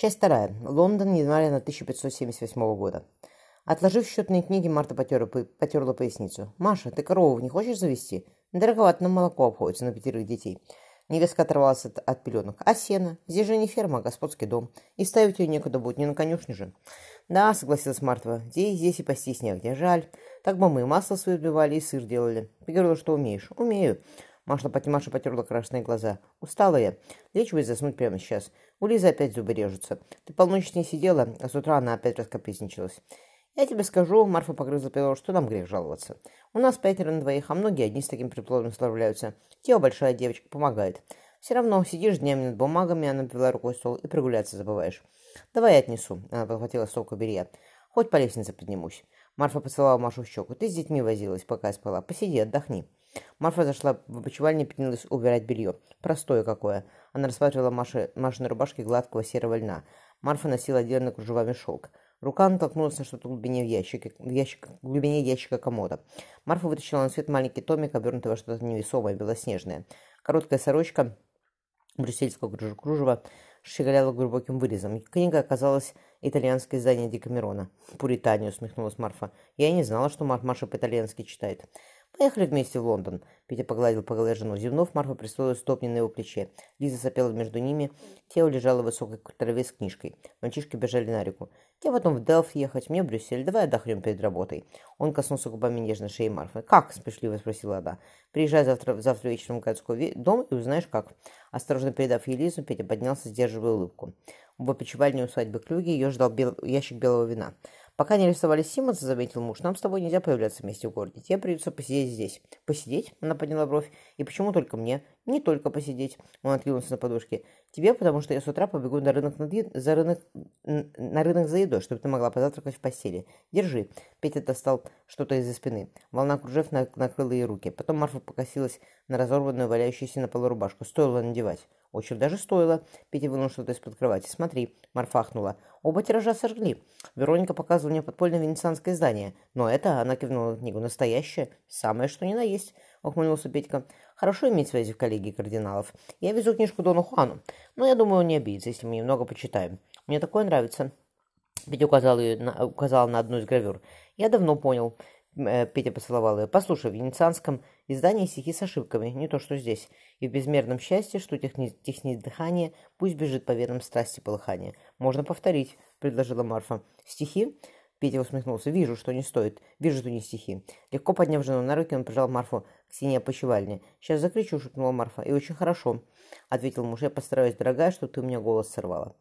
Часть вторая. Лондон, январь 1578 года. Отложив счетные книги, Марта потерла, потерла поясницу. «Маша, ты корову не хочешь завести? Дороговато нам молоко обходится на пятерых детей». Невестка оторвалась от, от пеленок. «А сено? Здесь же не ферма, а господский дом. И ставить ее некуда будет, не на конюшне же». «Да», — согласилась Мартова. «Здесь, здесь и пастись негде. Жаль. Так бы мы и масло свое вбивали, и сыр делали. Ты говорила, что умеешь». «Умею». Маша, Маша потерла красные глаза. «Устала я. Лечь бы заснуть прямо сейчас. У Лизы опять зубы режутся. Ты полночь не сидела, а с утра она опять раскопизничалась. Я тебе скажу, Марфа погрызла перо, что нам грех жаловаться. У нас пятеро на двоих, а многие одни с таким приплодом справляются. Тео большая девочка помогает. Все равно сидишь днями над бумагами, она повела рукой стол, и прогуляться забываешь. Давай я отнесу. Она подхватила столку белья. Хоть по лестнице поднимусь. Марфа поцеловала Машу в щеку. Ты с детьми возилась, пока я спала. Посиди, отдохни. Марфа зашла в опочивальню и принялась убирать белье. Простое какое. Она рассматривала Маши, Машиной рубашки гладкого серого льна. Марфа носила отдельно кружевами шелк. Рука натолкнулась на что-то в глубине в ящике, в, ящик, в глубине ящика комода. Марфа вытащила на свет маленький томик, обернутый во что-то невесомое, белоснежное. Короткая сорочка брюссельского кружева щеголяла глубоким вырезом. Книга оказалась итальянское издание Декамерона. «Пуритане», — усмехнулась Марфа. «Я и не знала, что Маша по-итальянски читает». «Поехали вместе в Лондон», — Петя погладил по голове жену. Зевнув, Марфа пристроилась стопни на его плече. Лиза сопела между ними. Тео лежала в высокой траве с книжкой. Мальчишки бежали на реку. «Я потом в Делфт ехать, мне в Брюссель. Давай отдохнем перед работой». Он коснулся губами нежной шеи Марфы. «Как?» — смешливо спросила она. «Приезжай завтра, завтра вечером в городской дом и узнаешь, как». Осторожно передав ей Лизу, Петя поднялся, сдерживая улыбку. В опочивальне усадьбы Клюги ее ждал бел... ящик белого вина. Пока не арестовали Симмонса, заметил муж, нам с тобой нельзя появляться вместе в городе. Тебе придется посидеть здесь. Посидеть? Она подняла бровь. И почему только мне? Не только посидеть. Он откинулся на подушке. Тебе, потому что я с утра побегу на рынок, на, за рынок, на рынок за едой, чтобы ты могла позавтракать в постели. Держи. Петя достал что-то из-за спины. Волна кружев накрыла ей руки. Потом Марфа покосилась на разорванную, валяющуюся на полу рубашку. Стоило надевать. Очень даже стоило. Петя вынул что-то из-под кровати. Смотри, Марфахнула. Оба тиража сожгли. Вероника показывала мне подпольное венецианское издание. Но это, она кивнула книгу, настоящее. Самое, что ни на есть, ухмыльнулся Петька. Хорошо иметь связи в коллегии кардиналов. Я везу книжку Дону Хуану. Но я думаю, он не обидится, если мы немного почитаем. Мне такое нравится. Петя указал, ее на, указал на одну из гравюр. Я давно понял. Э, Петя поцеловал ее. Послушай, в венецианском издании стихи с ошибками, не то что здесь. И в безмерном счастье, что техни... технит дыхание, пусть бежит по венам страсти полыхания. Можно повторить, предложила Марфа. Стихи? Петя усмехнулся. «Вижу, что не стоит. Вижу, что не стихи». Легко подняв жену на руки, он прижал Марфу к стене опочивальни. «Сейчас закричу», — шепнула Марфа. «И очень хорошо», — ответил муж. «Я постараюсь, дорогая, что ты у меня голос сорвала».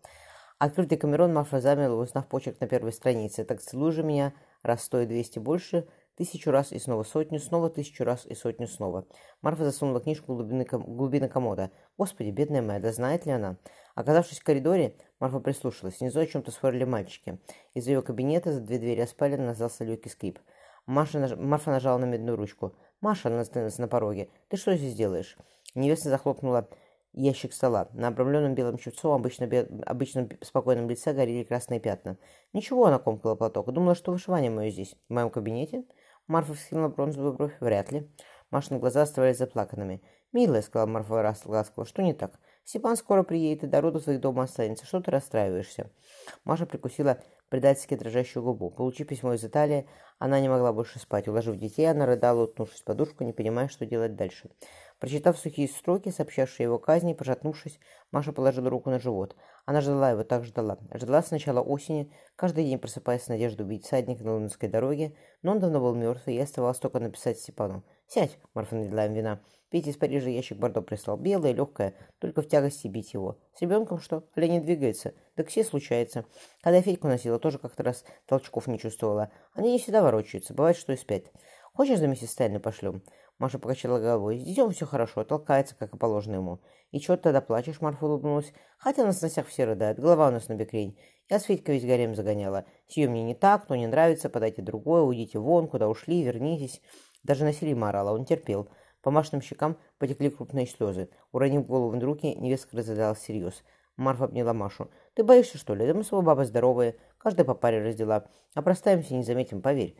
Открытый Камерон Марфа замерла, узнав почерк на первой странице. «Так целуй же меня, раз стоит двести больше, Тысячу раз и снова сотню, снова тысячу раз и сотню снова. Марфа засунула книжку в глубины, ком глубины комода. Господи, бедная моя, да знает ли она? Оказавшись в коридоре, Марфа прислушалась. Внизу о чем-то спорили мальчики. Из ее кабинета за две двери спален раздался легкий скрип. Маша наж... Марфа нажала на медную ручку. «Маша!» — она остановилась на пороге. «Ты что здесь делаешь?» Невеста захлопнула ящик стола. На обрамленном белом чепцом, обычно, бе... обычном спокойном лице горели красные пятна. «Ничего», — она комкала платок. «Думала, что вышивание мое здесь. В моем кабинете?» Марфа вскинула бронзовую бровь. Вряд ли. Машины глаза оставались заплаканными. «Милая», — сказала Марфа ласково, — «что не так? Степан скоро приедет, и до роду своих дома останется. Что ты расстраиваешься?» Маша прикусила предательски дрожащую губу. Получив письмо из Италии, она не могла больше спать. Уложив детей, она рыдала, утнувшись в подушку, не понимая, что делать дальше. Прочитав сухие строки, сообщавшие его казни, пожатнувшись, Маша положила руку на живот. Она ждала его, так ждала. Ждала с начала осени, каждый день просыпаясь с надеждой убить всадника на лондонской дороге, но он давно был мертв, и оставалось только написать Степану. «Сядь!» — Марфа налила им вина. Петя из Парижа ящик бордо прислал. Белое, легкое, только в тягости бить его. С ребенком что? Оля не двигается. Так все случается. Когда Федьку носила, тоже как-то раз толчков не чувствовала. Они не всегда ворочаются, бывает, что и спят. Хочешь, за миссис Стайна пошлем? Маша покачала головой. С детем все хорошо, толкается, как и положено ему. И чего ты тогда плачешь, Марфа улыбнулась. Хотя на сносях все рыдают, голова у нас набекрень. Я с Федькой весь гарем загоняла. Сие мне не так, но не нравится, подайте другое, уйдите вон, куда ушли, вернитесь. Даже на Селима он терпел. По Машиным щекам потекли крупные слезы. Уронив голову в руки, невестка разрыдалась всерьез. Марфа обняла Машу. «Ты боишься, что ли? Да мы с тобой баба здоровые. Каждая по паре раздела. А простаемся не заметим, поверь.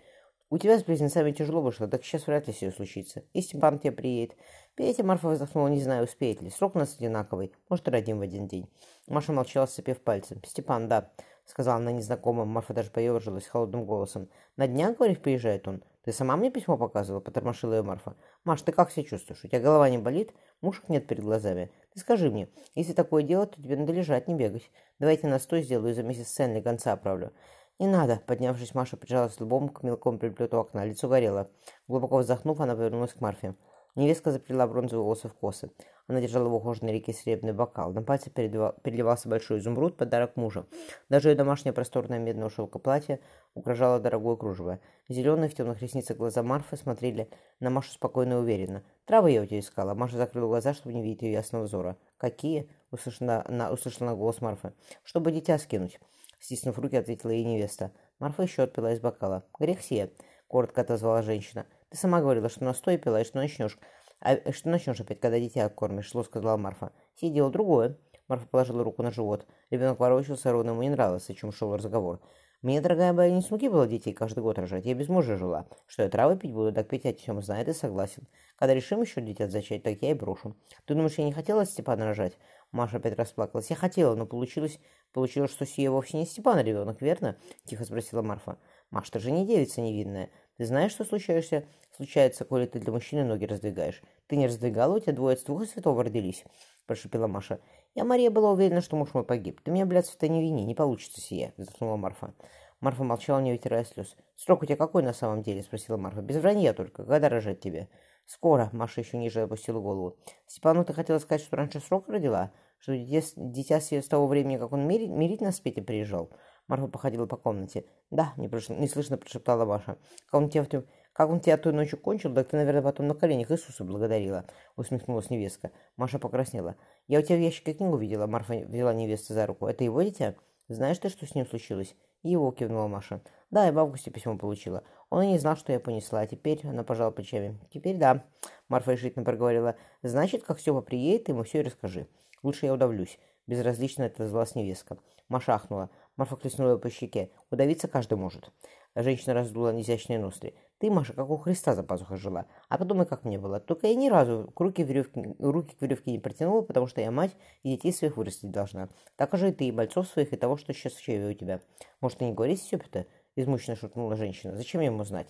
У тебя с близнецами тяжело вышло, так сейчас вряд ли все случится. И Степан тебе приедет. Петя Марфа вздохнула, не знаю, успеет ли. Срок у нас одинаковый. Может, родим в один день. Маша молчала, сцепив пальцы. Степан, да, сказала она незнакомым. Марфа даже поежилась холодным голосом. На днях, говоришь, приезжает он? Ты сама мне письмо показывала? Потормошила ее Марфа. Маш, ты как себя чувствуешь? У тебя голова не болит? Мушек нет перед глазами. Ты скажи мне, если такое дело, то тебе надо лежать, не бегать. Давайте настой сделаю и за месяц ценный гонца отправлю. «Не надо!» Поднявшись, Маша прижалась лбом к мелкому приплету окна. Лицо горело. Глубоко вздохнув, она повернулась к Марфе. Невестка заплела бронзовые волосы в косы. Она держала в ухоженной реке серебряный бокал. На пальце переливался большой изумруд, подарок мужа. Даже ее домашнее просторное медное шелка платье угрожало дорогое кружево. Зеленые в темных ресницах глаза Марфы смотрели на Машу спокойно и уверенно. «Травы я у тебя искала». Маша закрыла глаза, чтобы не видеть ее ясного взора. «Какие?» — услышала на голос Марфы. «Чтобы дитя скинуть». Стиснув руки, ответила ей невеста. Марфа еще отпила из бокала. «Грех сие», — коротко отозвала женщина. «Ты сама говорила, что настой пила, и что начнешь. А что начнешь опять, когда дитя кормишь?» — зло сказала Марфа. «Сие дело другое». Марфа положила руку на живот. Ребенок ворочался, ровно ему не нравилось, о чем шел разговор. «Мне, дорогая моя, не с муки было детей каждый год рожать. Я без мужа жила. Что я травы пить буду, так пить о чем знает и согласен. Когда решим еще дитя зачать, так я и брошу. Ты думаешь, я не хотела Степана рожать?» Маша опять расплакалась. «Я хотела, но получилось, получилось, что сие вовсе не Степан ребенок, верно?» — тихо спросила Марфа. «Маш, ты же не девица невинная. Ты знаешь, что случаешься? случается, коли ты для мужчины ноги раздвигаешь? Ты не раздвигала, у тебя двое от двух святого родились?» — прошепела Маша. «Я, Мария, была уверена, что муж мой погиб. Ты меня, блядь, в не вини, не получится сие», — вздохнула Марфа. Марфа молчала, не вытирая слез. «Срок у тебя какой на самом деле?» — спросила Марфа. «Без вранья только. Когда рожать тебе?» «Скоро», — Маша еще ниже опустила голову. «Степану ты хотела сказать, что раньше срок родила? Что дитя, с того времени, как он мирить, мирить нас с Петей приезжал?» Марфа походила по комнате. «Да», — неслышно прошептала Маша. «Как он, тебя, как он тебя той ночью кончил, так ты, наверное, потом на коленях Иисуса благодарила», — усмехнулась невестка. Маша покраснела. «Я у тебя в ящике книгу видела», — Марфа взяла невесту за руку. «Это его дитя? Знаешь ты, что с ним случилось?» «Его», — кивнула Маша. «Да, я в августе письмо получила. Он и не знал, что я понесла. А теперь она пожала плечами. Теперь да, Марфа решительно проговорила. Значит, как Степа приедет, ему все и расскажи. Лучше я удавлюсь. Безразлично отозвалась невестка. Маша ахнула. Марфа хлестнула по щеке. Удавиться каждый может. Женщина раздула изящные ноздри. Ты, Маша, как у Христа за пазухой жила. А подумай, как мне было. Только я ни разу руки, веревки, руки к веревке не протянула, потому что я мать и детей своих вырастить должна. Так же и ты, и бойцов своих, и того, что сейчас в чеве у тебя. Может, и не говорить Степе-то? Измученно шутнула женщина. «Зачем ему знать?»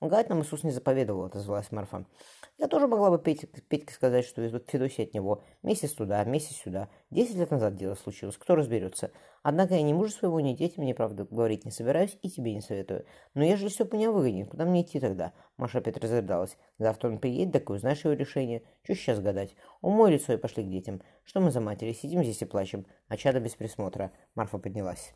«Лгать нам Иисус не заповедовал», — отозвалась Марфа. «Я тоже могла бы Петь, Петьке сказать, что везут Федосия от него. Месяц туда, месяц сюда. Десять лет назад дело случилось, кто разберется. Однако я ни мужу своего, ни детям, ни правду говорить не собираюсь и тебе не советую. Но ежели по меня выгонит, куда мне идти тогда?» Маша опять разрыдалась. «Завтра он приедет, так и узнаешь его решение. Чего сейчас гадать? Умой лицо и пошли к детям. Что мы за матери? Сидим здесь и плачем, а чада без присмотра». Марфа поднялась.